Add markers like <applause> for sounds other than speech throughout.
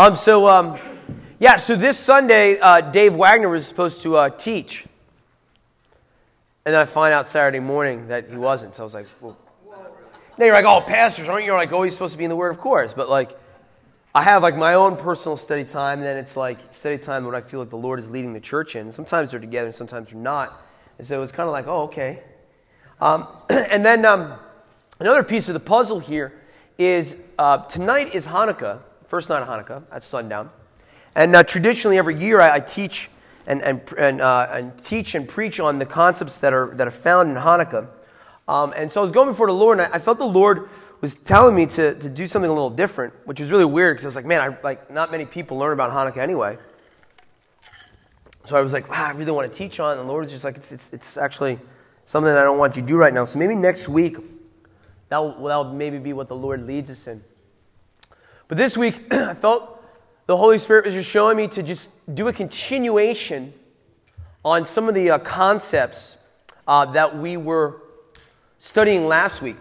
Um, so, um, yeah, so this Sunday, uh, Dave Wagner was supposed to uh, teach. And I find out Saturday morning that he wasn't. So I was like, well, now you're like, oh, pastors, aren't you like always supposed to be in the Word? Of course. But like, I have like my own personal study time, and then it's like study time when I feel like the Lord is leading the church in. Sometimes they're together, and sometimes they're not. And so it was kind of like, oh, okay. Um, <clears throat> and then um, another piece of the puzzle here is uh, tonight is Hanukkah, first night of Hanukkah at sundown. And uh, traditionally, every year I, I teach and, and, and, uh, and, teach and preach on the concepts that are, that are found in Hanukkah. Um, and so I was going before the Lord, and I, I, felt the Lord was telling me to, to do something a little different, which was really weird because I was like, man, I, like not many people learn about Hanukkah anyway. So I was like, wow, I really want to teach on. And the Lord was just like, it's, it's, it's actually something that I don't want you to do right now. So maybe next week, that will, that will maybe be what the Lord leads us in. But this week, <clears throat> I felt the Holy Spirit was just showing me to just do a continuation on some of the uh, concepts uh, that we were studying last week.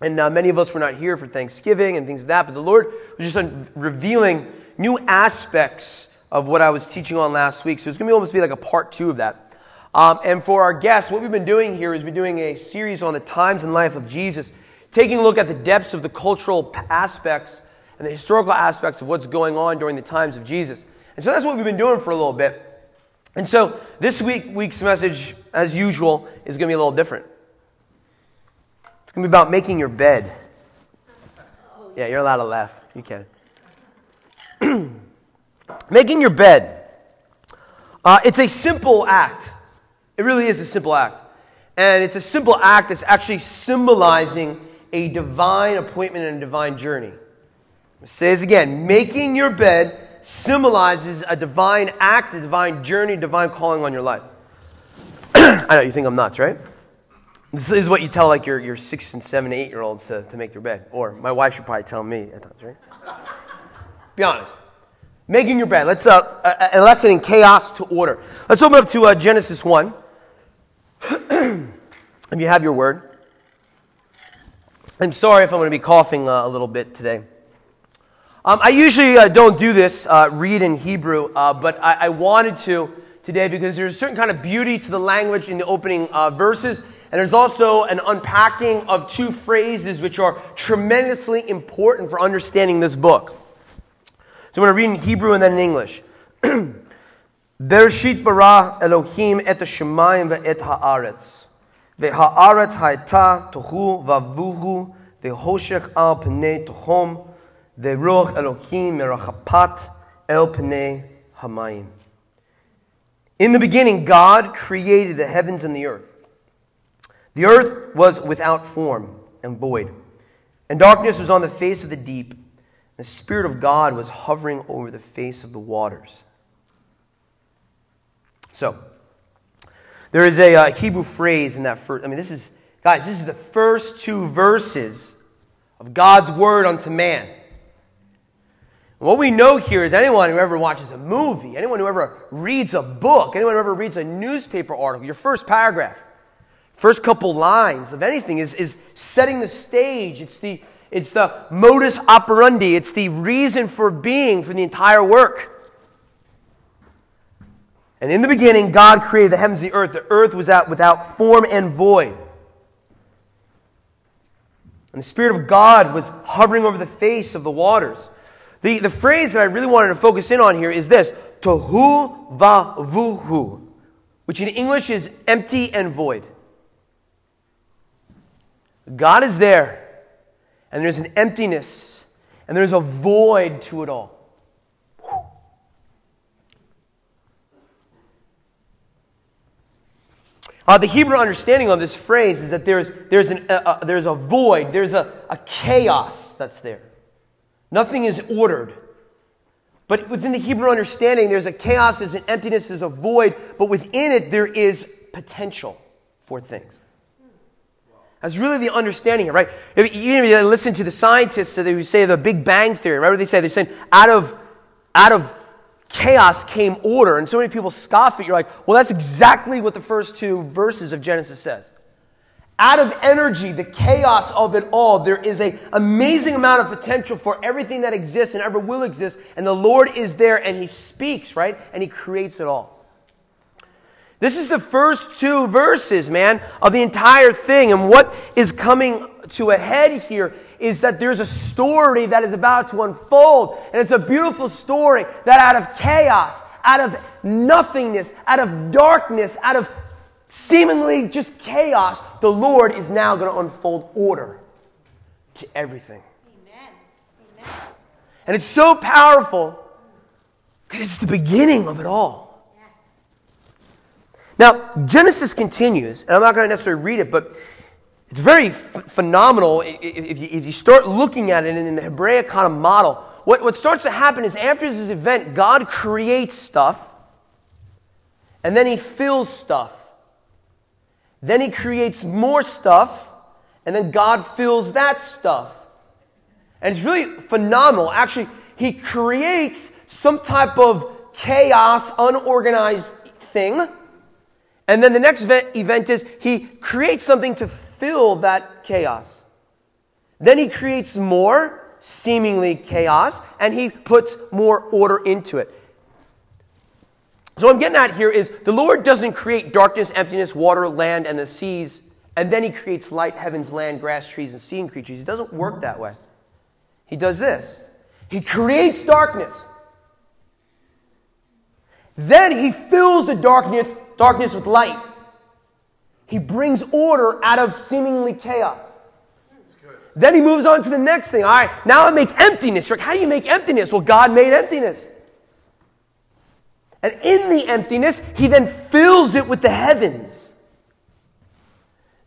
And uh, many of us were not here for Thanksgiving and things like that, but the Lord was just revealing new aspects of what I was teaching on last week. So it's going to almost be like a part two of that. Um, and for our guests, what we've been doing here is we're doing a series on the times and life of Jesus, taking a look at the depths of the cultural aspects and the historical aspects of what's going on during the times of Jesus. And so that's what we've been doing for a little bit. And so this week, week's message, as usual, is going to be a little different. It's going to be about making your bed. Yeah, you're allowed to laugh. You can. <clears throat> making your bed. Uh, it's a simple act. It really is a simple act. And it's a simple act that's actually symbolizing a divine appointment and a divine journey. Say this again. Making your bed symbolizes a divine act, a divine journey, divine calling on your life. <clears throat> I know, you think I'm nuts, right? This is what you tell like your, your six and seven, eight year olds to, to make their bed. Or my wife should probably tell me at times, right? Be honest. Making your bed. Let's, uh, a, a lesson in chaos to order. Let's open up to uh, Genesis 1. <clears throat> if you have your word. I'm sorry if I'm going to be coughing uh, a little bit today. Um, I usually uh, don't do this, uh, read in Hebrew, uh, but I, I, wanted to today because there's a certain kind of beauty to the language in the opening uh, verses, and there's also an unpacking of two phrases which are tremendously important for understanding this book. So I'm going to read in Hebrew and then in English. <clears throat> Bereshit bara Elohim et shemayim ve'et haaretz. Ve'haaretz ha'eta tohu va'vuhu ve'hoshech al pnei tohom the Ruach Elohim merachapat el pnei hamayim. In the beginning, God created the heavens and the earth. The earth was without form and void, and darkness was on the face of the deep. The Spirit of God was hovering over the face of the waters. So, there is a uh, Hebrew phrase in that first. I mean, this is, guys, this is the first two verses of God's word unto man. What we know here is anyone who ever watches a movie, anyone who ever reads a book, anyone who ever reads a newspaper article, your first paragraph, first couple lines of anything is, is setting the stage. It's the, it's the modus operandi, it's the reason for being for the entire work. And in the beginning, God created the heavens and the earth. The earth was out without form and void. And the Spirit of God was hovering over the face of the waters. The, the phrase that I really wanted to focus in on here is this tohu vavuhu, which in English is empty and void. God is there, and there's an emptiness, and there's a void to it all. Uh, the Hebrew understanding of this phrase is that there's, there's, an, uh, uh, there's a void, there's a, a chaos that's there. Nothing is ordered. But within the Hebrew understanding, there's a chaos, there's an emptiness, there's a void, but within it, there is potential for things. That's really the understanding here, right? If you listen to the scientists who say the Big Bang Theory, right? What they say? They say out of, out of chaos came order. And so many people scoff at it. You're like, well, that's exactly what the first two verses of Genesis says. Out of energy, the chaos of it all, there is an amazing amount of potential for everything that exists and ever will exist. And the Lord is there and He speaks, right? And He creates it all. This is the first two verses, man, of the entire thing. And what is coming to a head here is that there's a story that is about to unfold. And it's a beautiful story that out of chaos, out of nothingness, out of darkness, out of seemingly just chaos, the Lord is now going to unfold order to everything. Amen. Amen. And it's so powerful because it's the beginning of it all. Yes. Now, Genesis continues, and I'm not going to necessarily read it, but it's very f- phenomenal if you, if you start looking at it in the Hebraic kind of model. What, what starts to happen is after this event, God creates stuff, and then He fills stuff. Then he creates more stuff, and then God fills that stuff. And it's really phenomenal. Actually, he creates some type of chaos, unorganized thing. And then the next event is he creates something to fill that chaos. Then he creates more, seemingly chaos, and he puts more order into it. So, what I'm getting at here is the Lord doesn't create darkness, emptiness, water, land, and the seas, and then He creates light, heavens, land, grass, trees, and sea creatures. He doesn't work that way. He does this He creates darkness. Then He fills the darkness, darkness with light. He brings order out of seemingly chaos. Then he moves on to the next thing. All right, now I make emptiness. How do you make emptiness? Well, God made emptiness. And in the emptiness, he then fills it with the heavens.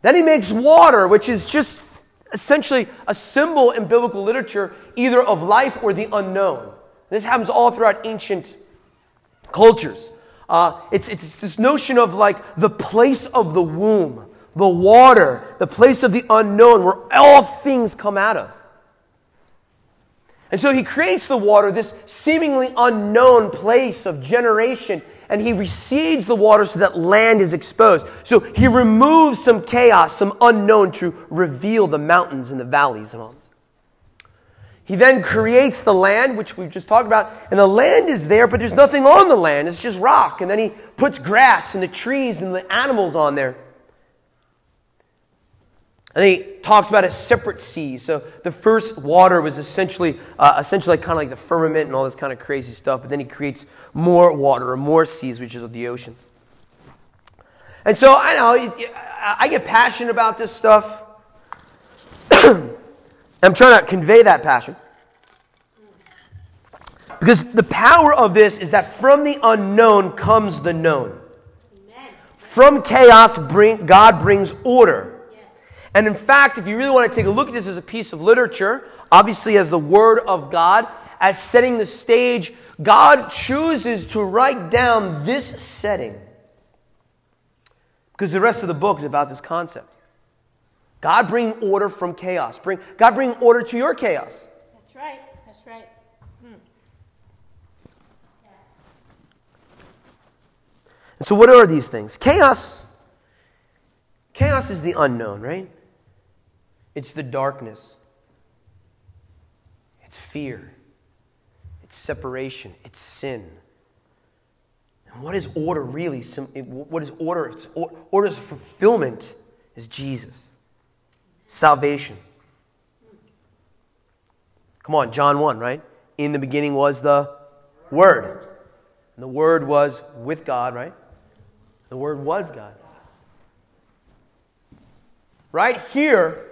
Then he makes water, which is just essentially a symbol in biblical literature, either of life or the unknown. This happens all throughout ancient cultures. Uh, it's, it's this notion of like the place of the womb, the water, the place of the unknown, where all things come out of. And so he creates the water, this seemingly unknown place of generation, and he recedes the water so that land is exposed. So he removes some chaos, some unknown to reveal the mountains and the valleys and all. He then creates the land, which we've just talked about, and the land is there, but there's nothing on the land. It's just rock. And then he puts grass and the trees and the animals on there. And he talks about a separate sea. So the first water was essentially, uh, essentially kind of like the firmament and all this kind of crazy stuff. But then he creates more water or more seas, which is the oceans. And so I know I get passionate about this stuff. <clears throat> I'm trying to convey that passion. Because the power of this is that from the unknown comes the known. Amen. From chaos, bring, God brings order. And in fact, if you really want to take a look at this as a piece of literature, obviously as the Word of God, as setting the stage, God chooses to write down this setting. Because the rest of the book is about this concept. God bring order from chaos. Bring, God bring order to your chaos. That's right. That's right. Hmm. Yes. And so, what are these things? Chaos. Chaos is the unknown, right? It's the darkness. It's fear. It's separation. It's sin. And what is order really? What is order? It's order's fulfillment is Jesus. Salvation. Come on, John 1, right? In the beginning was the Word. And the Word was with God, right? The Word was God. Right here,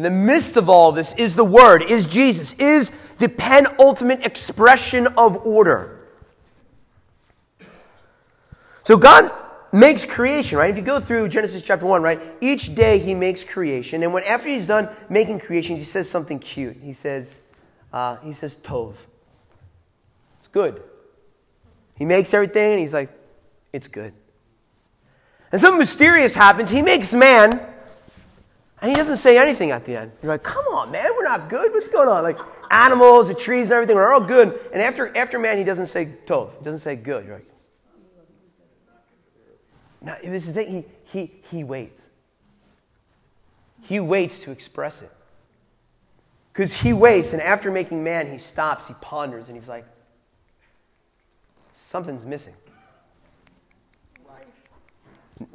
in the midst of all this is the Word, is Jesus, is the penultimate expression of order. So God makes creation, right? If you go through Genesis chapter 1, right, each day he makes creation. And when after he's done making creation, he says something cute. He says, uh, he says, Tov. It's good. He makes everything and he's like, it's good. And something mysterious happens. He makes man and he doesn't say anything at the end. You're like, come on, man, we're not good. What's going on? Like animals, the trees, and everything are all good. And after, after man, he doesn't say tov. He doesn't say good. You're like, no, this is the thing. He, he, he waits. he waits to express it. Because he waits, and after making man, he stops, he ponders, and he's like, something's missing.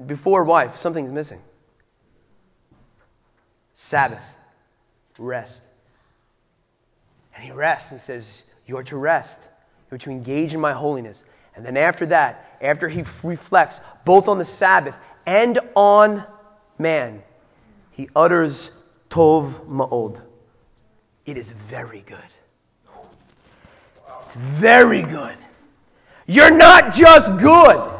Before wife, something's missing. Sabbath, rest. And he rests and says, You're to rest. You're to engage in my holiness. And then after that, after he reflects both on the Sabbath and on man, he utters Tov Ma'od. It is very good. It's very good. You're not just good.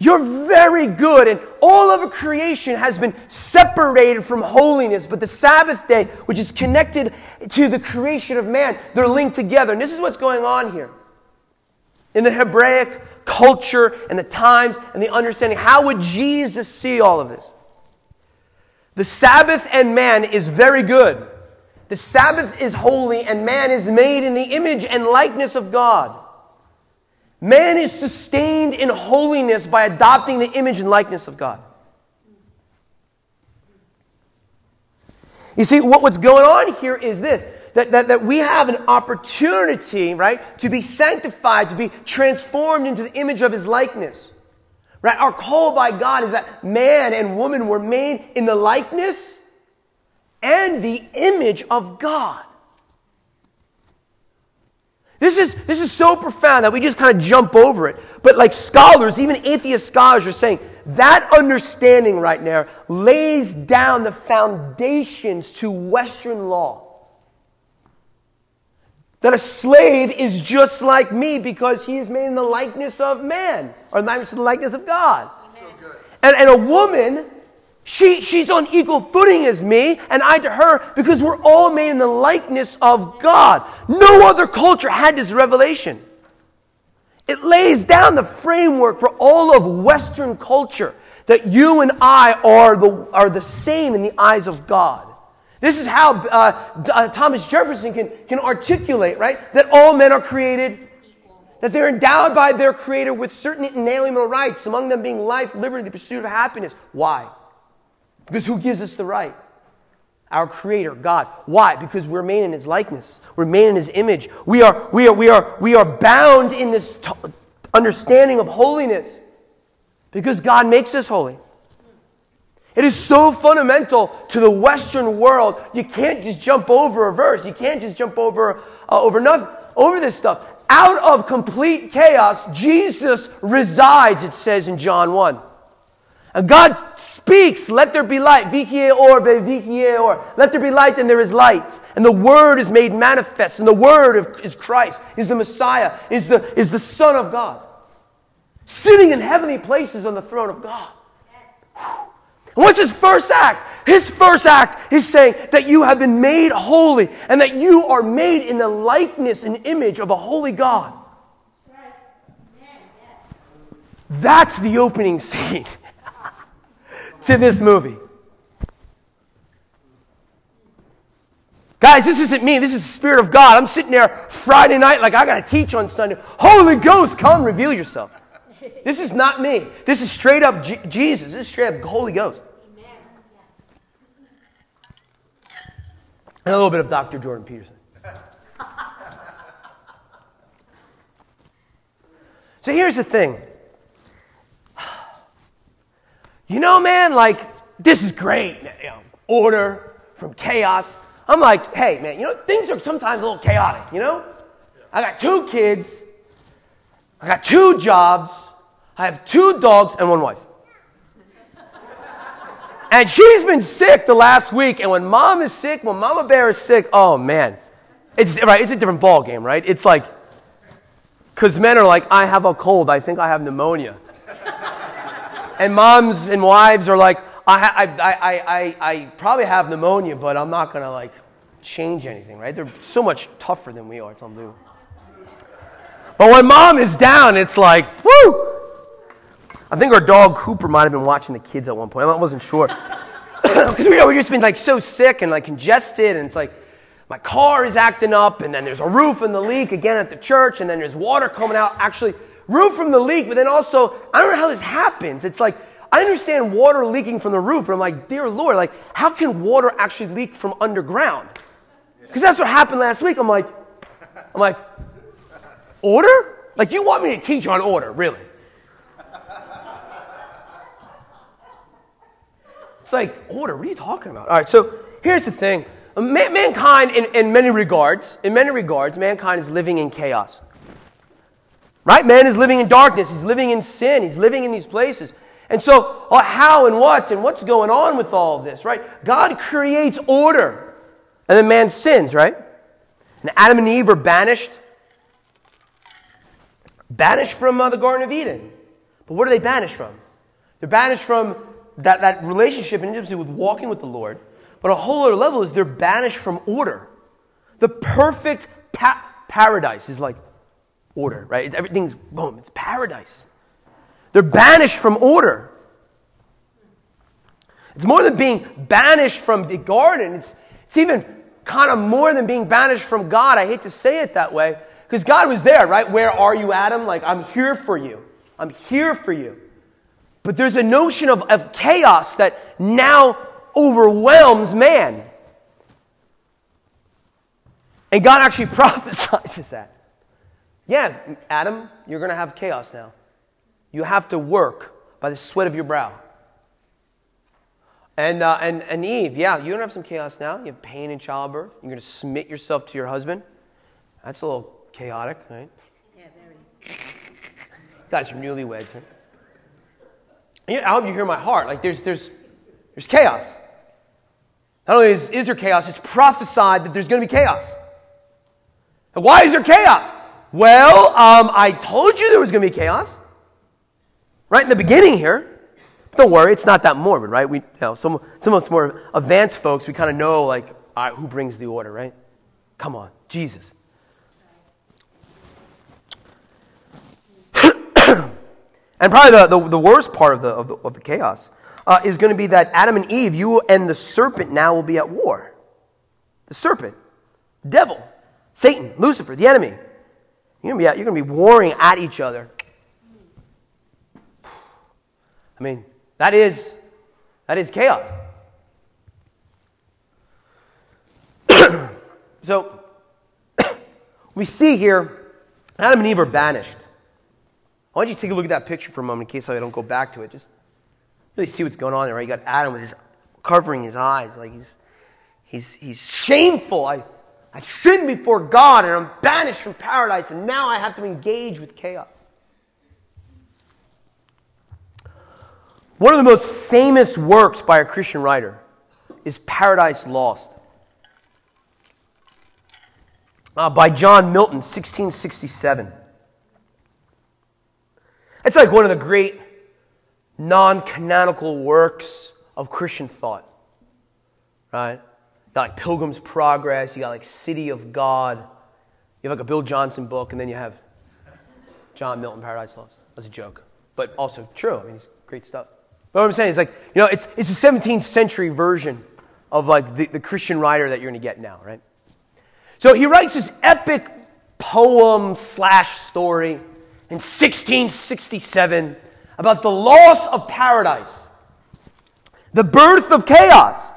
You're very good, and all of creation has been separated from holiness. But the Sabbath day, which is connected to the creation of man, they're linked together. And this is what's going on here. In the Hebraic culture and the times and the understanding, how would Jesus see all of this? The Sabbath and man is very good. The Sabbath is holy, and man is made in the image and likeness of God. Man is sustained in holiness by adopting the image and likeness of God. You see, what, what's going on here is this that, that, that we have an opportunity, right, to be sanctified, to be transformed into the image of his likeness. Right? Our call by God is that man and woman were made in the likeness and the image of God. This is, this is so profound that we just kind of jump over it. But like scholars, even atheist scholars are saying that understanding right now lays down the foundations to Western law. That a slave is just like me because he is made in the likeness of man, or in the likeness of God. So and, and a woman she, she's on equal footing as me, and I to her, because we're all made in the likeness of God. No other culture had this revelation. It lays down the framework for all of Western culture that you and I are the, are the same in the eyes of God. This is how uh, uh, Thomas Jefferson can, can articulate, right? That all men are created, that they're endowed by their Creator with certain inalienable rights, among them being life, liberty, the pursuit of happiness. Why? Because who gives us the right? Our Creator, God. Why? Because we're made in His likeness. We're made in His image. We are, we are, we are, we are bound in this t- understanding of holiness because God makes us holy. It is so fundamental to the Western world. You can't just jump over a verse. You can't just jump over uh, over nothing, over this stuff. Out of complete chaos, Jesus resides. It says in John one. And God speaks, let there be light. Or or. Let there be light, and there is light. And the Word is made manifest. And the Word is Christ, is the Messiah, is the, is the Son of God. Sitting in heavenly places on the throne of God. And what's his first act? His first act is saying that you have been made holy and that you are made in the likeness and image of a holy God. That's the opening scene to this movie. Guys, this isn't me. This is the Spirit of God. I'm sitting there Friday night like I got to teach on Sunday. Holy Ghost, come reveal yourself. This is not me. This is straight up G- Jesus. This is straight up Holy Ghost. And a little bit of Dr. Jordan Peterson. So here's the thing you know, man, like, this is great. You know, order from chaos. I'm like, hey, man, you know, things are sometimes a little chaotic, you know? I got two kids, I got two jobs, I have two dogs and one wife. and she's been sick the last week, and when mom is sick, when mama bear is sick, oh man. It's right, it's a different ball game, right? It's like because men are like, I have a cold, I think I have pneumonia and moms and wives are like, I, I, I, I, I probably have pneumonia, but I'm not going to like change anything, right? They're so much tougher than we are. It's unbelievable. But when mom is down, it's like, whoo! I think our dog Cooper might have been watching the kids at one point. I wasn't sure. <coughs> Because we, we've just been like so sick and like congested, and it's like my car is acting up, and then there's a roof in the leak again at the church, and then there's water coming out. Actually, roof from the leak, but then also, I don't know how this happens. It's like I understand water leaking from the roof, but I'm like, dear Lord, like, how can water actually leak from underground? Because that's what happened last week. I'm like, I'm like, order? Like, you want me to teach on order, really? It's like, order, what are you talking about? All right, so here's the thing. Man- mankind, in, in many regards, in many regards, mankind is living in chaos. Right? Man is living in darkness. He's living in sin. He's living in these places. And so, uh, how and what and what's going on with all of this, right? God creates order. And then man sins, right? And Adam and Eve are banished. Banished from uh, the Garden of Eden. But what are they banished from? They're banished from that, that relationship and intimacy with walking with the Lord. But a whole other level is they're banished from order. The perfect pa- paradise is like order, right? Everything's boom, it's paradise. They're banished from order. It's more than being banished from the garden. It's, it's even kind of more than being banished from God. I hate to say it that way because God was there, right? Where are you, Adam? Like, I'm here for you. I'm here for you. But there's a notion of, of chaos that now overwhelms man. And God actually <laughs> prophesies that. Yeah, Adam, you're going to have chaos now. You have to work by the sweat of your brow. And, uh, and, and Eve, yeah, you're going to have some chaos now. You have pain in childbirth. You're going to submit yourself to your husband. That's a little chaotic, right? Yeah, very. Guys are newlyweds. Huh? I hope you hear my heart. Like, there's, there's, there's chaos. Not only is, is there chaos, it's prophesied that there's going to be chaos. And why is there chaos? Well, um, I told you there was going to be chaos. Right in the beginning here. Don't worry, it's not that morbid, right? We, you know, some, some of us more advanced folks, we kind of know, like, who brings the order, right? Come on, Jesus. <coughs> and probably the, the, the, worst part of the, of the, of the chaos uh, is going to be that Adam and Eve, you and the serpent now will be at war. The serpent, devil, Satan, Lucifer, the enemy. You're going to be, you're going to be warring at each other. I mean, that is, that is chaos. <clears throat> so, <coughs> we see here Adam and Eve are banished. I want you to take a look at that picture for a moment in case I don't go back to it. Just really see what's going on there, right? You got Adam with his covering his eyes, like he's he's he's shameful. I I've sinned before God and I'm banished from paradise, and now I have to engage with chaos. One of the most famous works by a Christian writer is Paradise Lost uh, by John Milton, 1667. It's like one of the great non canonical works of Christian thought, right? Got like Pilgrim's Progress, you got like City of God, you have like a Bill Johnson book, and then you have John Milton, Paradise Lost. That's a joke, but also true. I mean, it's great stuff. But what I'm saying is like, you know, it's, it's a 17th century version of like the, the Christian writer that you're going to get now, right? So he writes this epic poem slash story in 1667 about the loss of paradise, the birth of chaos.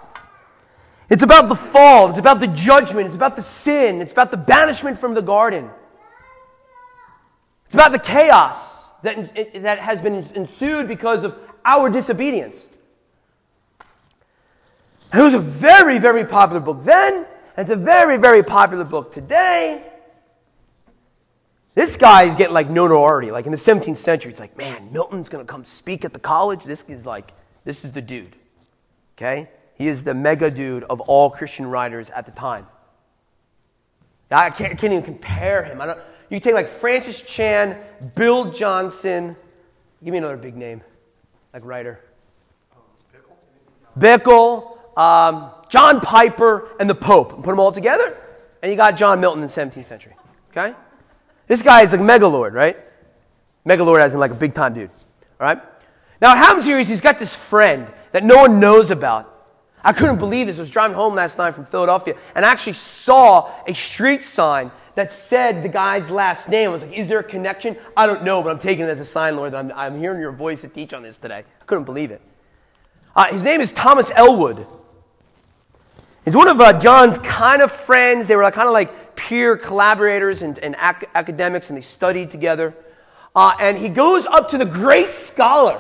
It's about the fall, it's about the judgment, it's about the sin, it's about the banishment from the garden. It's about the chaos that, that has been ensued because of our disobedience. it was a very, very popular book then, and it's a very, very popular book today. This guy is getting like notoriety. Like in the 17th century, it's like, man, Milton's going to come speak at the college. This is like, this is the dude. Okay? He is the mega dude of all Christian writers at the time. I can't, I can't even compare him. I don't, you take like Francis Chan, Bill Johnson. Give me another big name like writer. Bickle, um, John Piper, and the Pope. Put them all together, and you got John Milton in the 17th century. Okay? This guy is like megalord, right? Megalord as in like a big time dude. All right? Now, what happens here is he's got this friend that no one knows about. I couldn't believe this. I was driving home last night from Philadelphia and I actually saw a street sign that said the guy's last name. I was like, is there a connection? I don't know, but I'm taking it as a sign, Lord, that I'm, I'm hearing your voice to teach on this today. I couldn't believe it. Uh, his name is Thomas Ellwood. He's one of uh, John's kind of friends. They were kind of like peer collaborators and, and ac- academics, and they studied together. Uh, and he goes up to the great scholar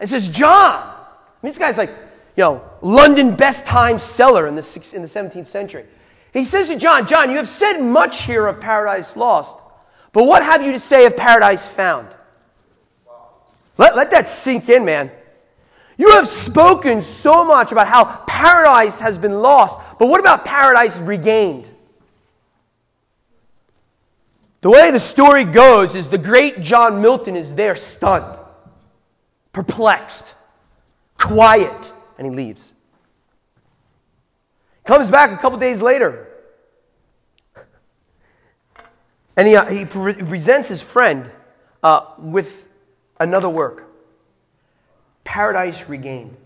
and says, John, I mean, this guy's like, you know, London best time seller in the, in the 17th century. He says to John, John, you have said much here of paradise lost, but what have you to say of paradise found? Let, let that sink in, man. You have spoken so much about how paradise has been lost, but what about paradise regained? The way the story goes is the great John Milton is there stunned, perplexed, quiet, and he leaves. Comes back a couple days later. And he, uh, he pre- presents his friend uh, with another work Paradise Regained.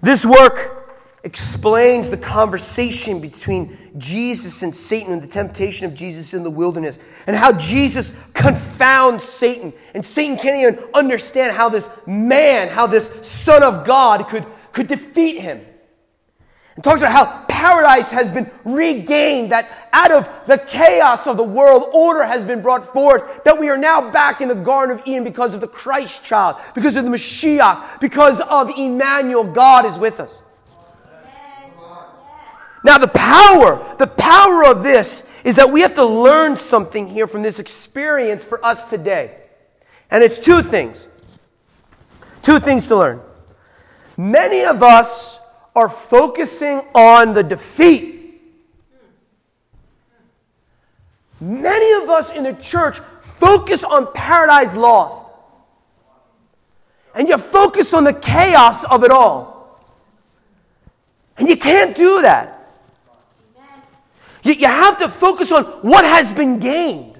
This work explains the conversation between Jesus and Satan and the temptation of Jesus in the wilderness and how Jesus confounds Satan. And Satan can't even understand how this man, how this Son of God could, could defeat him. And talks about how paradise has been regained, that out of the chaos of the world, order has been brought forth, that we are now back in the Garden of Eden because of the Christ child, because of the Mashiach, because of Emmanuel, God is with us. Now, the power, the power of this is that we have to learn something here from this experience for us today. And it's two things. Two things to learn. Many of us are focusing on the defeat. Many of us in the church focus on paradise lost. And you focus on the chaos of it all. And you can't do that. You, you have to focus on what has been gained.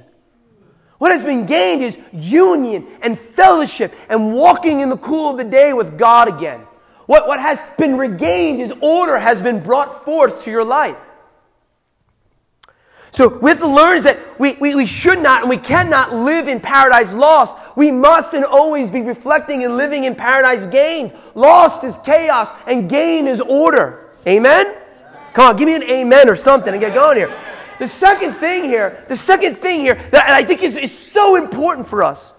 What has been gained is union and fellowship and walking in the cool of the day with God again. What, what has been regained is order has been brought forth to your life. So we have to learn that we, we, we should not and we cannot live in paradise lost. We must and always be reflecting and living in paradise gained. Lost is chaos and gain is order. Amen? Come on, give me an amen or something and get going here. The second thing here, the second thing here that I think is, is so important for us.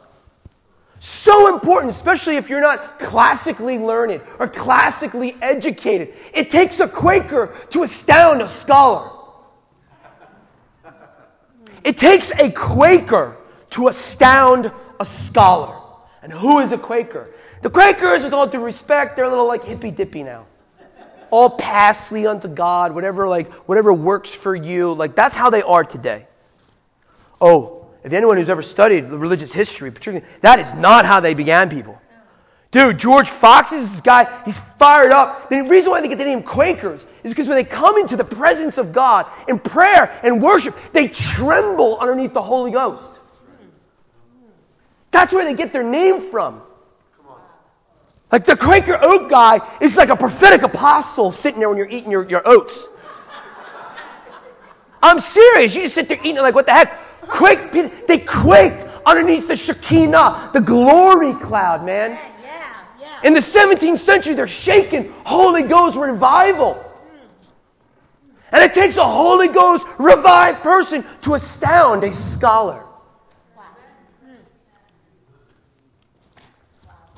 So important, especially if you're not classically learned or classically educated. It takes a Quaker to astound a scholar. It takes a Quaker to astound a scholar. And who is a Quaker? The Quakers, with all due respect, they're a little like hippy dippy now all passly unto God, whatever like whatever works for you. Like that's how they are today. Oh, if anyone who's ever studied religious history, particularly, that is not how they began people. Dude, George Fox is this guy, he's fired up. The reason why they get the name Quakers is because when they come into the presence of God in prayer and worship, they tremble underneath the Holy Ghost. That's where they get their name from. Like the Quaker oat guy is like a prophetic apostle sitting there when you're eating your, your oats. I'm serious. You just sit there eating it like, what the heck? Quake, they quaked underneath the Shekinah, the glory cloud, man. Yeah, yeah. In the 17th century, they're shaking Holy Ghost revival. And it takes a Holy Ghost revived person to astound a scholar.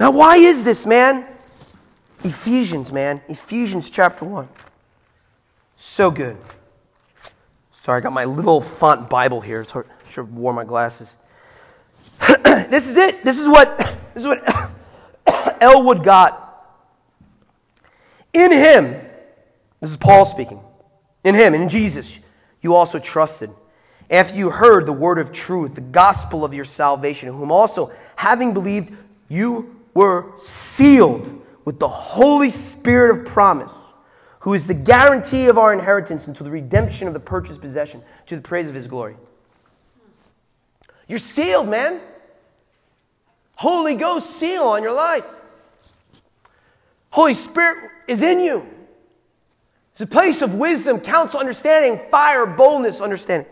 Now, why is this, man? Ephesians, man. Ephesians chapter 1. So good. Sorry, I got my little font Bible here. So I should have worn my glasses. <clears throat> this is it. This is what <coughs> this is what <coughs> Ellwood got. In him, this is Paul speaking. In him, in Jesus, you also trusted. After you heard the word of truth, the gospel of your salvation, whom also, having believed, you were sealed with the Holy Spirit of promise, who is the guarantee of our inheritance until the redemption of the purchased possession to the praise of his glory. You're sealed, man. Holy Ghost seal on your life. Holy Spirit is in you. It's a place of wisdom, counsel, understanding, fire, boldness, understanding.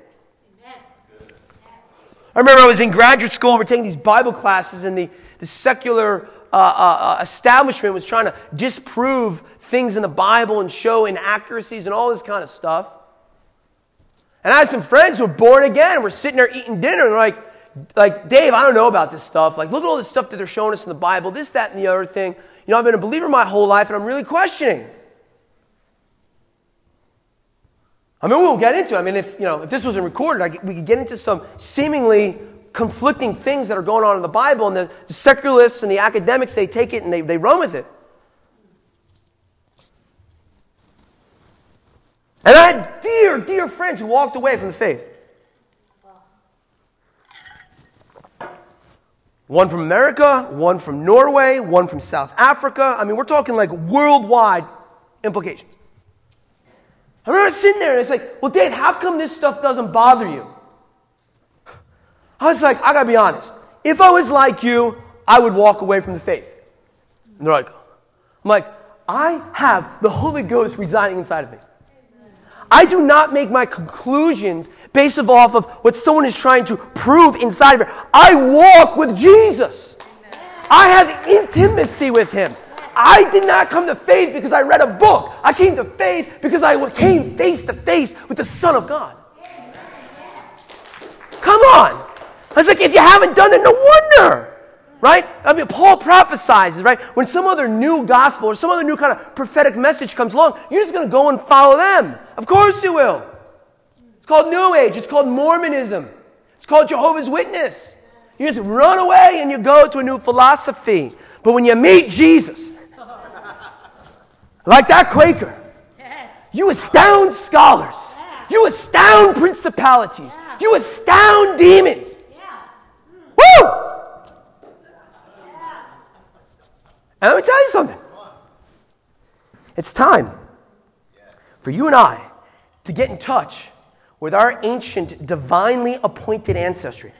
I remember I was in graduate school and we're taking these Bible classes, and the, the secular uh, uh, uh, establishment was trying to disprove things in the Bible and show inaccuracies and all this kind of stuff. And I had some friends who were born again. We're sitting there eating dinner, and they're like, like, Dave, I don't know about this stuff. Like, look at all this stuff that they're showing us in the Bible, this, that, and the other thing. You know, I've been a believer my whole life, and I'm really questioning. I mean, we won't get into it. I mean, if, you know, if this wasn't recorded, I, we could get into some seemingly conflicting things that are going on in the Bible, and the, secularists and the academics, they take it and they, they run with it. And I had dear, dear friends who walked away from the faith. One from America, one from Norway, one from South Africa. I mean, we're talking like worldwide implications. I remember sitting there and it's like, well, Dave, how come this stuff doesn't bother you? I was like, I gotta be honest. If I was like you, I would walk away from the faith. And they're like, I'm like, I have the Holy Ghost residing inside of me. I do not make my conclusions based off of what someone is trying to prove inside of me. I walk with Jesus. I have intimacy with him. I did not come to faith because I read a book. I came to faith because I came face to face with the Son of God. Come on. I was like, if you haven't done it, no wonder right? I mean, Paul prophesies, right? When some other new gospel or some other new kind of prophetic message comes along, you're just going to go and follow them. Of course you will. It's called New Age. It's called Mormonism. It's called Jehovah's Witness. You just run away and you go to a new philosophy. But when you meet Jesus, like that Quaker, yes. you astound scholars. Yeah. You astound principalities. Yeah. You astound demons. Woo! And let me tell you something. It's time for you and I to get in touch with our ancient, divinely appointed ancestry.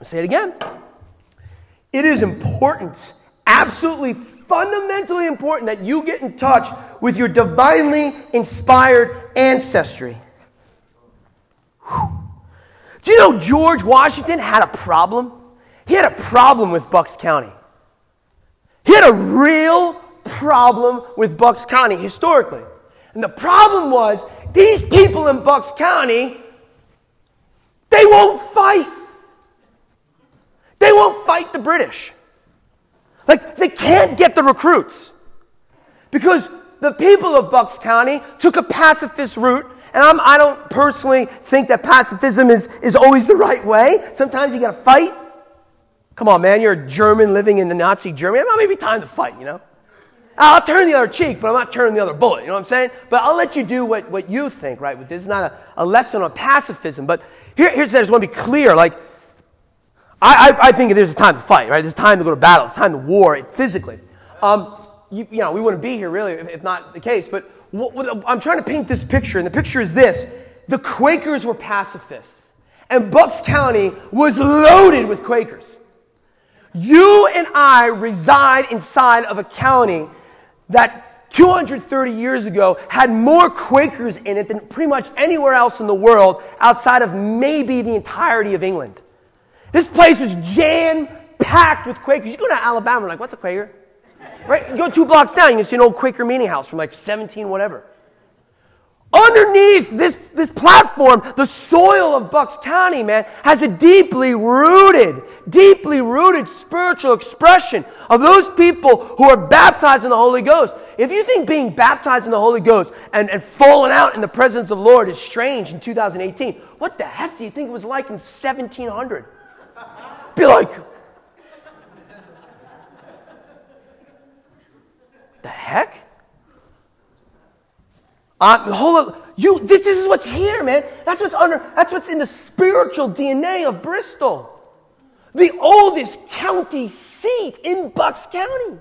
I'll say it again. It is important, absolutely fundamentally important, that you get in touch with your divinely inspired ancestry. Whew. Do you know George Washington had a problem? He had a problem with Bucks County. He had a real problem with Bucks County historically. And the problem was these people in Bucks County, they won't fight. They won't fight the British. Like, they can't get the recruits. Because the people of Bucks County took a pacifist route. And I'm, I do not personally think that pacifism is, is always the right way. Sometimes you got to fight. Come on, man, you're a German living in the Nazi Germany. It may be time to fight, you know? I'll turn the other cheek, but I'm not turning the other bullet. You know what I'm saying? But I'll let you do what, what you think, right? This is not a, a lesson on pacifism. But here, here's I just want to be clear. Like, I, I, I, think there's a time to fight, right? There's time to go to battle. It's time to war physically. Um, you, you, know, we wouldn't be here really if, if not the case. But what, what, I'm trying to paint this picture, and the picture is this: the Quakers were pacifists, and Bucks County was loaded with Quakers. You and I reside inside of a county that 230 years ago had more Quakers in it than pretty much anywhere else in the world outside of maybe the entirety of England. This place was jam packed with Quakers. You go to Alabama, like, what's a Quaker? Right? You go two blocks down, you can see an old Quaker meeting house from like 17 whatever. Underneath this, this platform, the soil of Bucks County, man, has a deeply rooted, deeply rooted spiritual expression of those people who are baptized in the Holy Ghost. If you think being baptized in the Holy Ghost and, and falling out in the presence of the Lord is strange in 2018, what the heck do you think it was like in 1700? Be like, the heck? Uh, hold on. You, this, this is what's here, man. That's what's under, that's what's in the spiritual DNA of Bristol. The oldest county seat in Bucks County.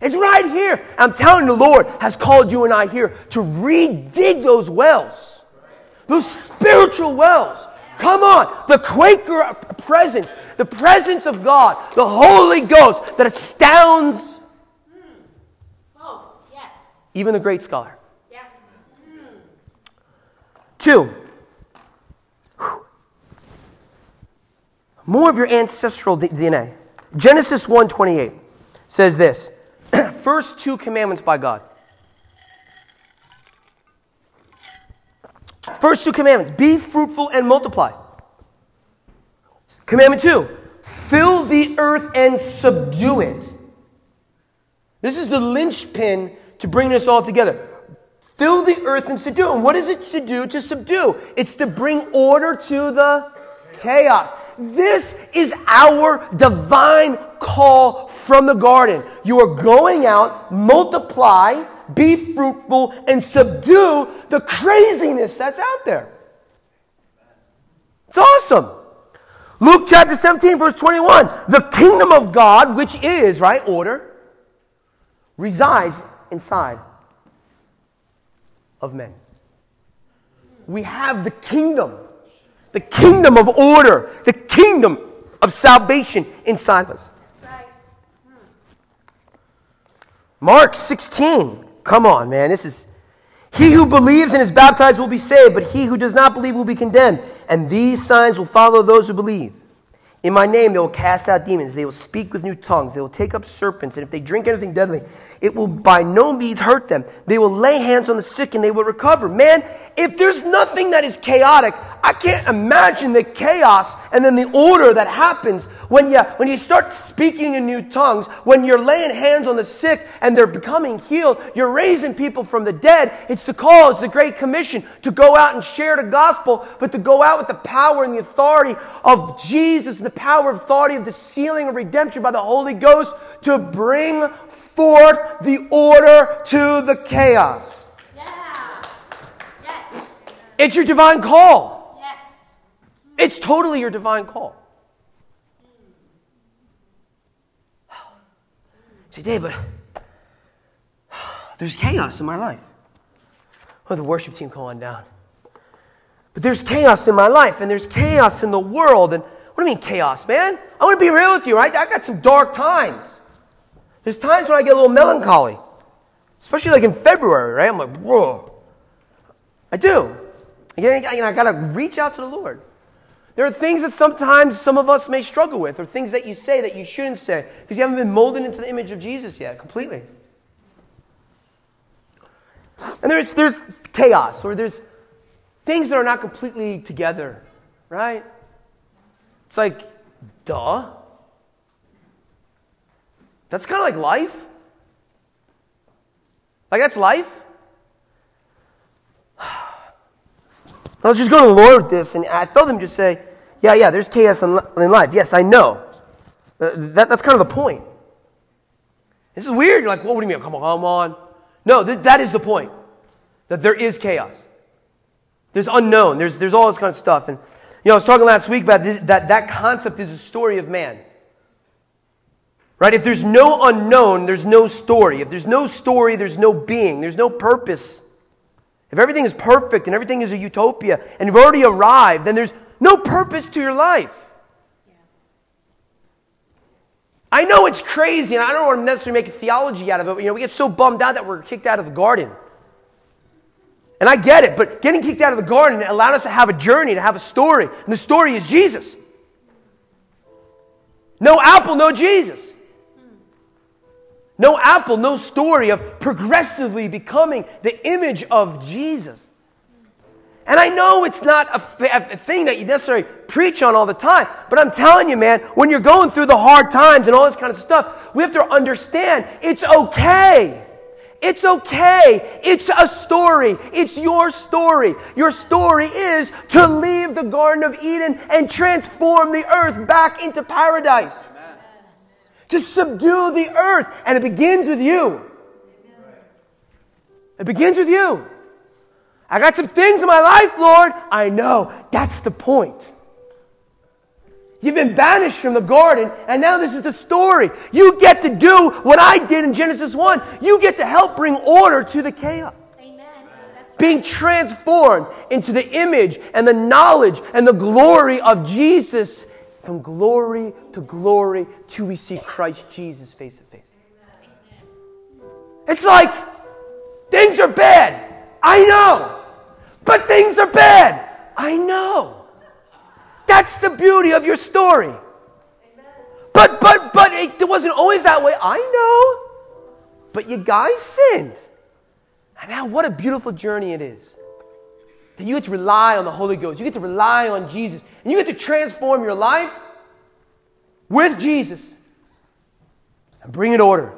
It's right here. I'm telling you, the Lord has called you and I here to redig those wells. Those spiritual wells. Come on. The Quaker presence, the presence of God, the Holy Ghost that astounds even a great scholar. Yeah. Hmm. Two, more of your ancestral DNA. Genesis 1:28 says this. <clears throat> First two commandments by God. First two commandments be fruitful and multiply. Commandment two fill the earth and subdue it. This is the linchpin to bring this all together. Fill the earth and subdue. And what is it to do to subdue? It's to bring order to the chaos. This is our divine call from the garden. You are going out, multiply, be fruitful, and subdue the craziness that's out there. It's awesome. Luke chapter 17, verse 21. The kingdom of God, which is, right, order, resides inside of men. We have the kingdom, the kingdom of order, the kingdom of salvation inside of us. Mark 16. Come on, man. This is. He who believes and is baptized will be saved, but he who does not believe will be condemned. And these signs will follow those who believe. In my name, they will cast out demons. They will speak with new tongues. They will take up serpents. And if they drink anything deadly, it will by no means hurt them. They will lay hands on the sick and they will recover. Man, if there's nothing that is chaotic, I can't imagine the chaos and then the order that happens when you, when you start speaking in new tongues, when you're laying hands on the sick and they're becoming healed, you're raising people from the dead. It's the call, it's the Great Commission to go out and share the gospel, but to go out with the power and the authority of Jesus and the power and authority of the sealing of redemption by the Holy Ghost to bring forth the order to the chaos. It's your divine call. Yes. It's totally your divine call. Say, Dave, but there's chaos in my life. Oh, the worship team, come on down. But there's chaos in my life, and there's chaos in the world. And what do you mean chaos, man? I want to be real with you, right? I got some dark times. There's times when I get a little melancholy, especially like in February, right? I'm like, whoa. I do. You know, I got to reach out to the Lord. There are things that sometimes some of us may struggle with, or things that you say that you shouldn't say, because you haven't been molded into the image of Jesus yet completely. And there's, there's chaos, or there's things that are not completely together, right? It's like, duh. That's kind of like life. Like, that's life. I was just going to the Lord with this, and I felt him just say, Yeah, yeah, there's chaos in, life. Yes, I know. Uh, that, that's kind of the point. This is weird. You're like, well, what do you mean? Come on, come on. No, th- that is the point. That there is chaos. There's unknown. There's, there's all this kind of stuff. And, you know, I was talking last week about this, that that concept is a story of man. Right? If there's no unknown, there's no story. If there's no story, there's no being. There's no purpose. If everything is perfect and everything is a utopia and you've already arrived, then there's no purpose to your life. I know it's crazy, and I don't want to necessarily make a theology out of it. But, you know, we get so bummed out that we're kicked out of the garden. And I get it, but getting kicked out of the garden allowed us to have a journey, to have a story. And the story is Jesus. No apple, no Jesus. No apple, no story of progressively becoming the image of Jesus. And I know it's not a, a, thing that you necessarily preach on all the time, but I'm telling you, man, when you're going through the hard times and all this kind of stuff, we have to understand it's okay. It's okay. It's a story. It's your story. Your story is to leave the Garden of Eden and transform the earth back into paradise to subdue the earth. And it begins with you. It begins with you. I got some things in my life, Lord. I know. That's the point. You've been banished from the garden, and now this is the story. You get to do what I did in Genesis 1. You get to help bring order to the chaos. Amen. Being transformed into the image and the knowledge and the glory of Jesus from glory to glory till we see Christ Jesus face to face. It's like, Things are bad. I know. But things are bad. I know. That's the beauty of your story. But but but it wasn't always that way. I know. But you guys sinned. And now what a beautiful journey it is. That you get to rely on the Holy Ghost. You get to rely on Jesus. And you get to transform your life with Jesus and bring it order.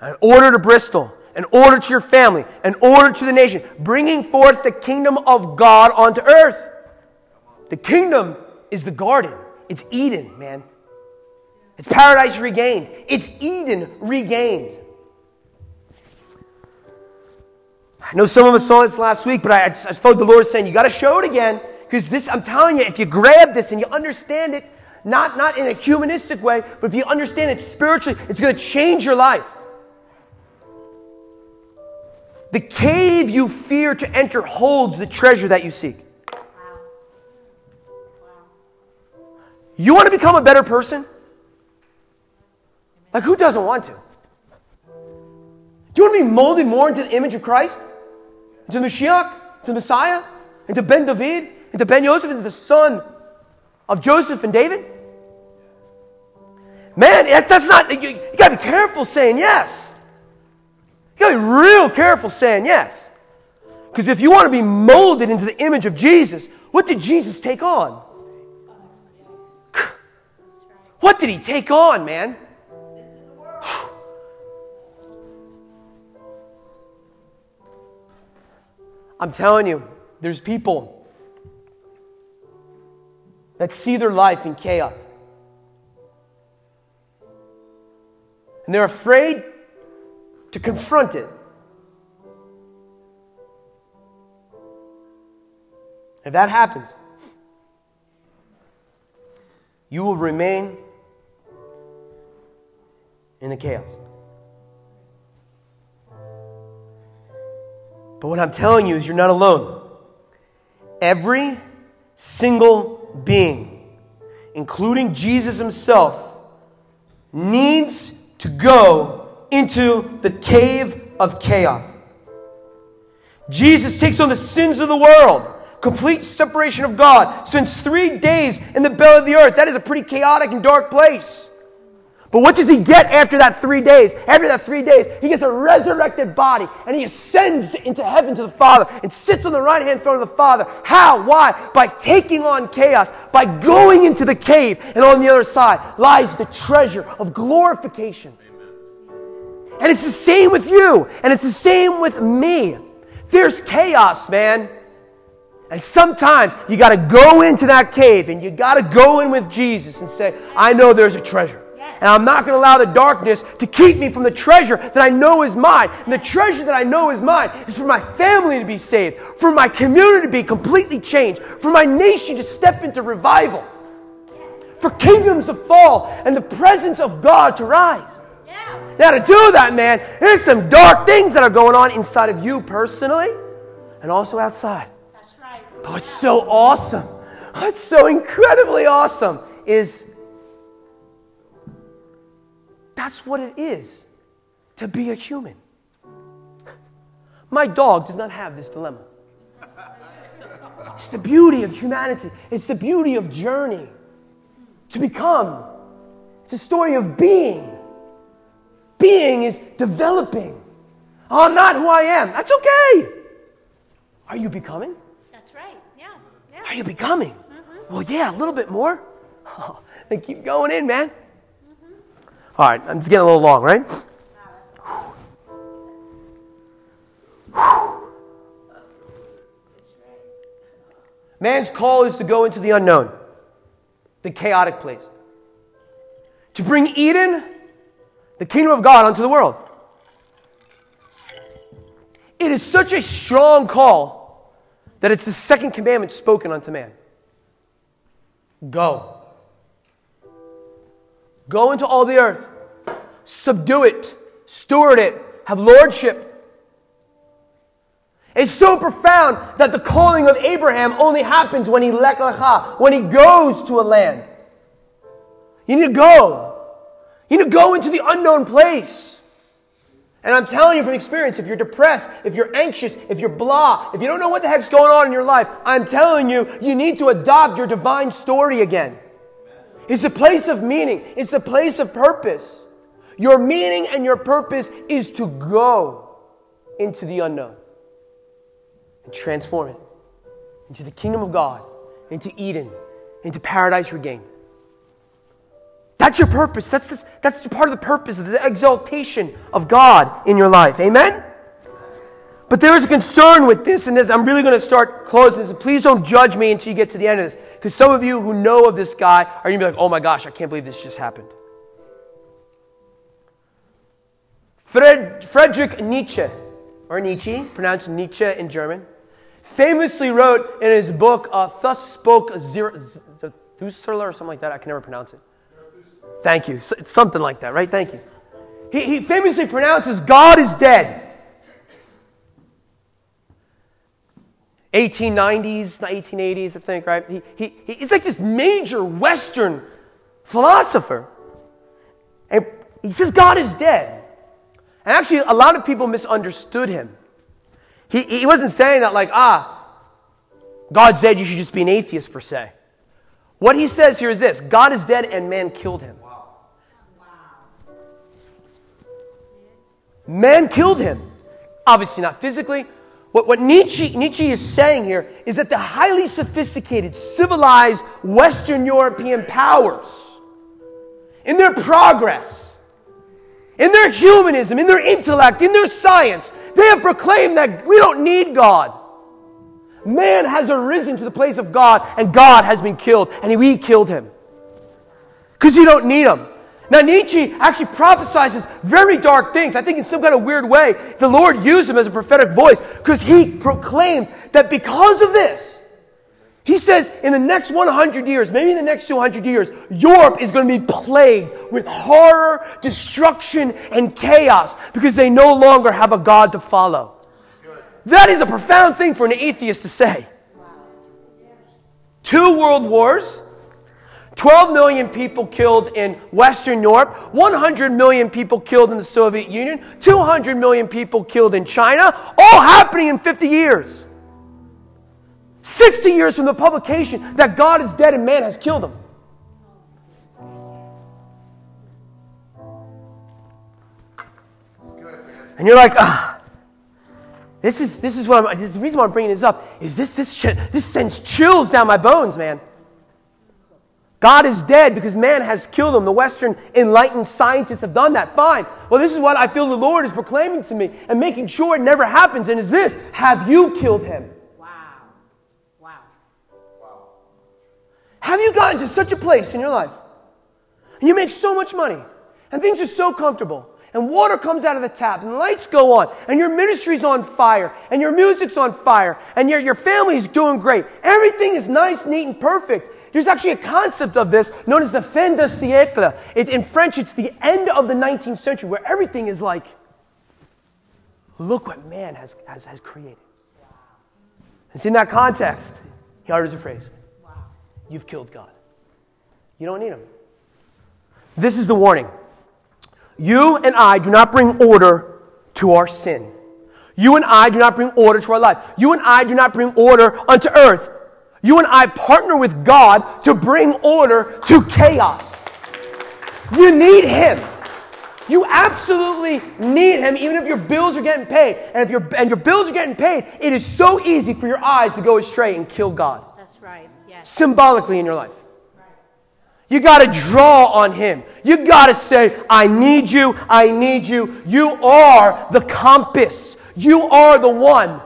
An order to Bristol, an order to your family, an order to the nation, bringing forth the kingdom of God onto earth. The kingdom is the garden, it's Eden, man. It's paradise regained, it's Eden regained. I know some of us saw this last week, but I, I felt the Lord saying, You got to show it again. Because this, I'm telling you, if you grab this and you understand it, not, not in a humanistic way, but if you understand it spiritually, it's going to change your life. The cave you fear to enter holds the treasure that you seek. You want to become a better person? Like, who doesn't want to? Do you want to be molded more into the image of Christ? Into Mashiach? Into Messiah? Into Ben David? Into Ben Joseph? Into the son of Joseph and David? Man, that's not, you, you got to be careful saying yes. You got to be real careful saying yes. Because if you want to be molded into the image of Jesus, what did Jesus take on? What did he take on, man? I'm telling you, there's people that see their life in chaos. And they're afraid to confront it. If that happens, you will remain in the chaos. But what I'm telling you is you're not alone. Every single being, including Jesus himself, needs to go into the cave of chaos. Jesus takes on the sins of the world, complete separation of God, spends three days in the belly of the earth. That is a pretty chaotic and dark place. But what does he get after that three days? After that three days, he gets a resurrected body and he ascends into heaven to the Father and sits on the right hand throne of the Father. How? Why? By taking on chaos, by going into the cave, and on the other side lies the treasure of glorification. And it's the same with you, and it's the same with me. There's chaos, man. And sometimes you got to go into that cave and you got to go in with Jesus and say, I know there's a treasure. And I'm not going to allow the darkness to keep me from the treasure that I know is mine. And the treasure that I know is mine is for my family to be saved, for my community to be completely changed, for my nation to step into revival, for kingdoms to fall and the presence of God to rise. Now, to do that, man, there's some dark things that are going on inside of you personally and also outside. That's right. Oh, it's so awesome. Oh, it's so incredibly awesome. Is that's what it is to be a human. My dog does not have this dilemma. It's the beauty of humanity. It's the beauty of journey. To become. It's a story of being. Being is developing. Oh, I'm not who I am. That's okay. Are you becoming? That's right. Yeah. Yeah. Are you becoming? Mm-hmm. Well, yeah, a little bit more. Oh, <laughs> then keep going in, man. All right, I'm just getting a little long, right? Man's call is to go into the unknown, the chaotic place, to bring Eden, the kingdom of God, onto the world. It is such a strong call that it's the second commandment spoken unto man Go. Go into all the earth, subdue it, steward it, have lordship. It's so profound that the calling of Abraham only happens when he lech lecha, when he goes to a land. You need to go. You need to go into the unknown place. And I'm telling you from experience, if you're depressed, if you're anxious, if you're blah, if you don't know what the heck's going on in your life, I'm telling you, you need to adopt your divine story again. It's a place of meaning, it's a place of purpose. Your meaning and your purpose is to go into the unknown and transform it into the kingdom of God, into Eden, into paradise regained. That's your purpose. That's, this, that's part of the purpose of the exaltation of God in your life. Amen? But there is a concern with this, and this, I'm really going to start closing this. Please don't judge me until you get to the end of this. Because some of you who know of this guy are going to be like, oh my gosh, I can't believe this just happened. Fred, Friedrich Nietzsche, or Nietzsche, pronounced Nietzsche in German, famously wrote in his book, uh, Thus Spoke Zarathustra, or something like that. I can never pronounce it. Thank you. It's something like that, right? Thank you. He, he famously pronounces, God is dead. 1890s, 1880s, I think, right? He, he, he's like this major Western philosopher. And he says God is dead. And actually, a lot of people misunderstood him. He, he wasn't saying that, like, ah, God's dead, you should just be an atheist per se. What he says here is this God is dead and man killed him. Man killed him. Obviously, not physically. What, what Nietzsche, Nietzsche is saying here is that the highly sophisticated, civilized Western European powers, in their progress, in their humanism, in their intellect, in their science, they have proclaimed that we don't need God. Man has arisen to the place of God, and God has been killed, and we killed him. Because you don't need him. Now, Nietzsche actually prophesizes very dark things. I think in some kind of weird way, the Lord used him as a prophetic voice because he proclaimed that because of this, he says in the next 100 years, maybe in the next 200 years, Europe is going to be plagued with horror, destruction, and chaos because they no longer have a God to follow. That is a profound thing for an atheist to say. Two world wars, 12 million people killed in Western Europe, 100 million people killed in the Soviet Union, 200 million people killed in China, all happening in 50 years. 60 years from the publication that God is dead and man has killed him. And you're like, ah, this is, this is what I'm, this is the reason why I'm bringing this up is this, this, this sends chills down my bones, man. God is dead because man has killed him. The Western enlightened scientists have done that. Fine. Well, this is what I feel the Lord is proclaiming to me and making sure it never happens. And is this Have you killed him? Wow. Wow. Wow. Have you gotten to such a place in your life and you make so much money and things are so comfortable and water comes out of the tap and the lights go on and your ministry's on fire and your music's on fire and your, your family's doing great. Everything is nice, neat, and perfect. There's actually a concept of this known as the fin de siècle. It, in French, it's the end of the 19th century where everything is like, look what man has, has, has created. It's in that context, he utters a phrase You've killed God. You don't need him. This is the warning. You and I do not bring order to our sin. You and I do not bring order to our life. You and I do not bring order unto earth. You and I partner with God to bring order to chaos. You need Him. You absolutely need Him, even if your bills are getting paid. And if your, and your bills are getting paid, it is so easy for your eyes to go astray and kill God. That's right, yes. Symbolically in your life. You got to draw on Him. You got to say, I need you, I need you. You are the compass. You are the one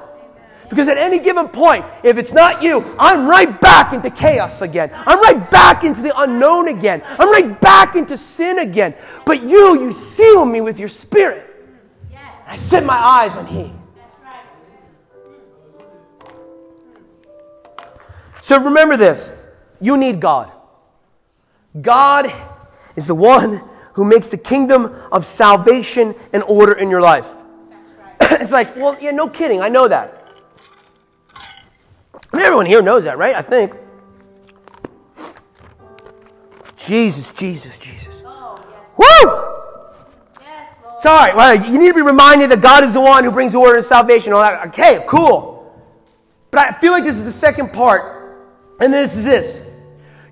because at any given point, if it's not you, I'm right back into chaos again. I'm right back into the unknown again. I'm right back into sin again. But you, you seal me with your spirit. I set my eyes on Him. So remember this you need God. God is the one who makes the kingdom of salvation and order in your life. <clears throat> it's like, well, yeah, no kidding. I know that. I mean, everyone here knows that, right? I think. Jesus, Jesus, Jesus. Oh, yes. Woo! Yes, Lord. sorry, well, you need to be reminded that God is the one who brings the order and salvation. All that. Okay, cool. But I feel like this is the second part, and this is this.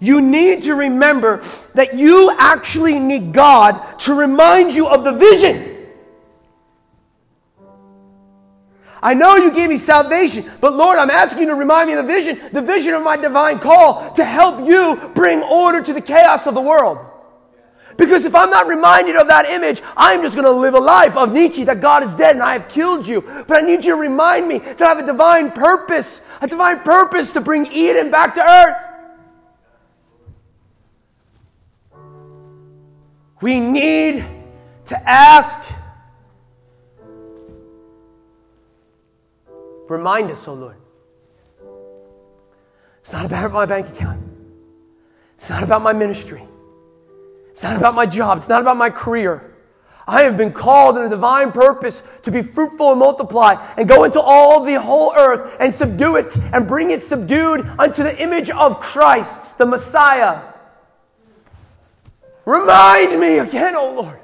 You need to remember that you actually need God to remind you of the vision. I know you gave me salvation, but Lord, I'm asking you to remind me of the vision, the vision of my divine call to help you bring order to the chaos of the world. Because if I'm not reminded of that image, I'm just going to live a life of Nietzsche that God is dead and I have killed you. But I need you to remind me to have a divine purpose, a divine purpose to bring Eden back to earth. We need to ask. Remind us, oh Lord. It's not about my bank account. It's not about my ministry. It's not about my job. It's not about my career. I have been called in a divine purpose to be fruitful and multiply and go into all the whole earth and subdue it and bring it subdued unto the image of Christ, the Messiah. Remind me again, oh Lord.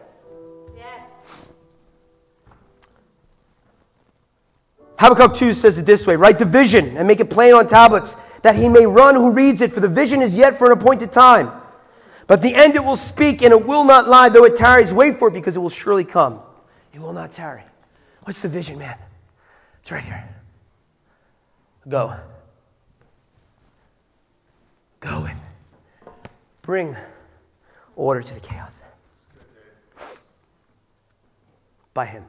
Habakkuk 2 says it this way Write the vision and make it plain on tablets, that he may run who reads it, for the vision is yet for an appointed time. But the end it will speak, and it will not lie, though it tarries. Wait for it, because it will surely come. It will not tarry. What's the vision, man? It's right here. Go. Go and bring order to the chaos. By Him.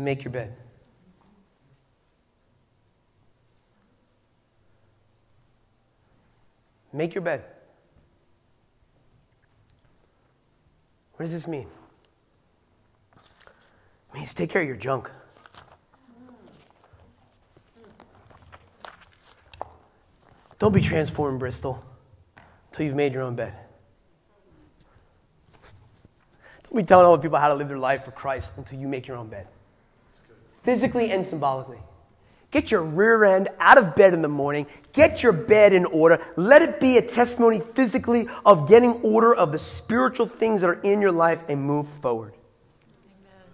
Make your bed. Make your bed. What does this mean? It means take care of your junk. Don't be transformed, Bristol, until you've made your own bed. Don't be telling other people how to live their life for Christ until you make your own bed. Physically and symbolically. Get your rear end out of bed in the morning. Get your bed in order. Let it be a testimony physically of getting order of the spiritual things that are in your life and move forward. Amen.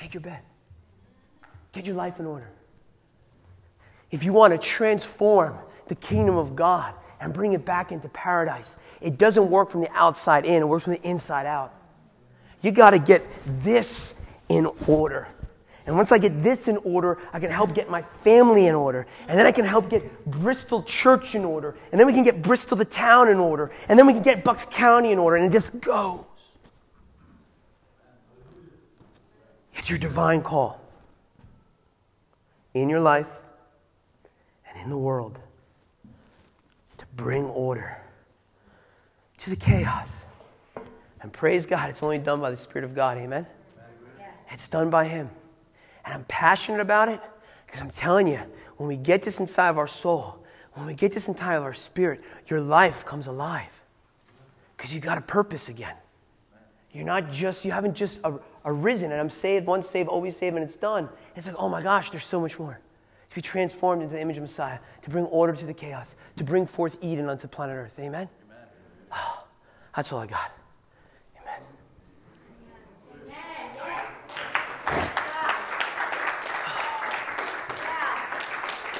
Make your bed. Get your life in order. If you want to transform the kingdom of God and bring it back into paradise, it doesn't work from the outside in, it works from the inside out. You got to get this in order. And once I get this in order, I can help get my family in order. And then I can help get Bristol Church in order. And then we can get Bristol, the town, in order. And then we can get Bucks County in order. And it just goes. It's your divine call in your life and in the world to bring order to the chaos. And praise God, it's only done by the Spirit of God. Amen? Yes. It's done by Him. And I'm passionate about it because I'm telling you, when we get this inside of our soul, when we get this inside of our spirit, your life comes alive because you got a purpose again. You're not just, you haven't just arisen and I'm saved, once saved, always saved, and it's done. It's like, oh my gosh, there's so much more. To be transformed into the image of Messiah, to bring order to the chaos, to bring forth Eden onto planet Earth. Amen? Amen. <sighs> Oh, that's all I got.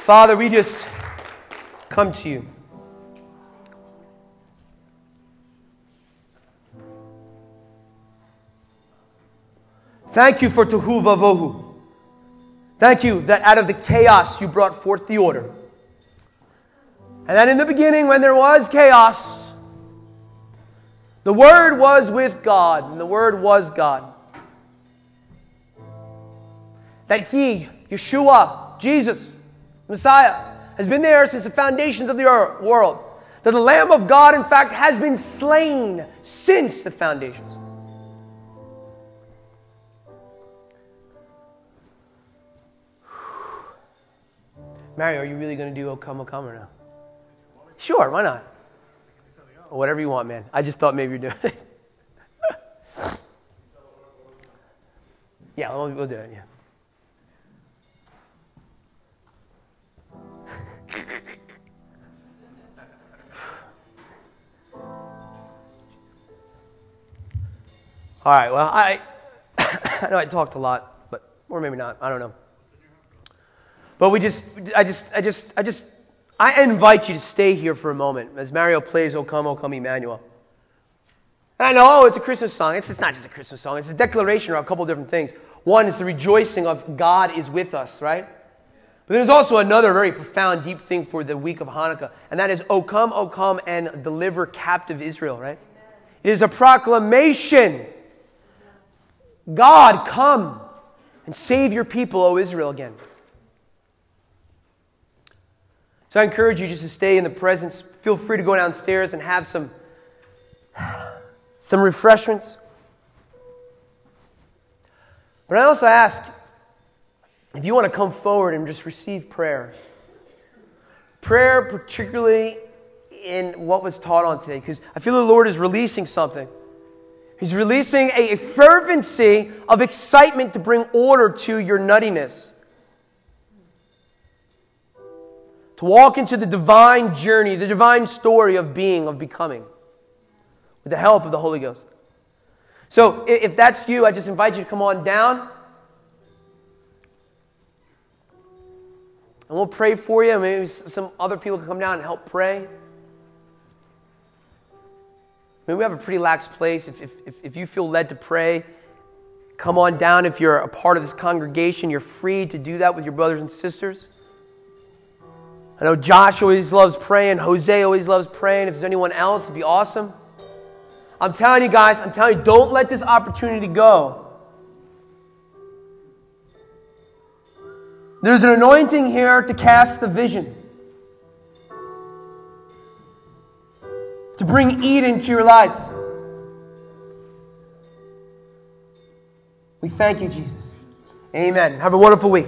Father, we just come to you. Thank you for Tohu Vavohu. Thank you that out of the chaos you brought forth the order. And that in the beginning, when there was chaos, the Word was with God, and the Word was God. That He, Yeshua, Jesus, Messiah, has been there since the foundations of the world. That the Lamb of God, in fact, has been slain since the foundations. <sighs> Mario, are you really going to do O Come, O Come or no? Sure, why not? Or whatever you want, man. I just thought maybe you're doing it. <laughs> yeah, we'll, we'll do it, yeah. All right, well, I, <coughs> I know I talked a lot, but, or maybe not, I don't know. But we just, I just, I just, I just, I invite you to stay here for a moment as Mario plays O Come, O Come Emmanuel. And I know, oh, it's a Christmas song. It's, it's not just a Christmas song, it's a declaration or a couple different things. One is the rejoicing of God is with us, right? But there's also another very profound, deep thing for the week of Hanukkah, and that is, O come, O come, and deliver captive Israel, right? It is a proclamation God, come and save your people, O Israel, again. So I encourage you just to stay in the presence. Feel free to go downstairs and have some, some refreshments. But I also ask if you want to come forward and just receive prayer. Prayer, particularly in what was taught on today, because I feel the Lord is releasing something. He's releasing a fervency of excitement to bring order to your nuttiness. To walk into the divine journey, the divine story of being, of becoming, with the help of the Holy Ghost. So if that's you, I just invite you to come on down. And we'll pray for you. Maybe some other people can come down and help pray. Mean, we have a pretty lax place. If, if, if you feel led to pray, come on down. If you're a part of this congregation, you're free to do that with your brothers and sisters. I know Josh always loves praying. Jose always loves praying. If there's anyone else, it'd be awesome. I'm telling you guys, I'm telling you, don't let this opportunity go. There's an anointing here to cast the vision. to bring Eden to your life. We thank you, Jesus. Amen. Have a wonderful week.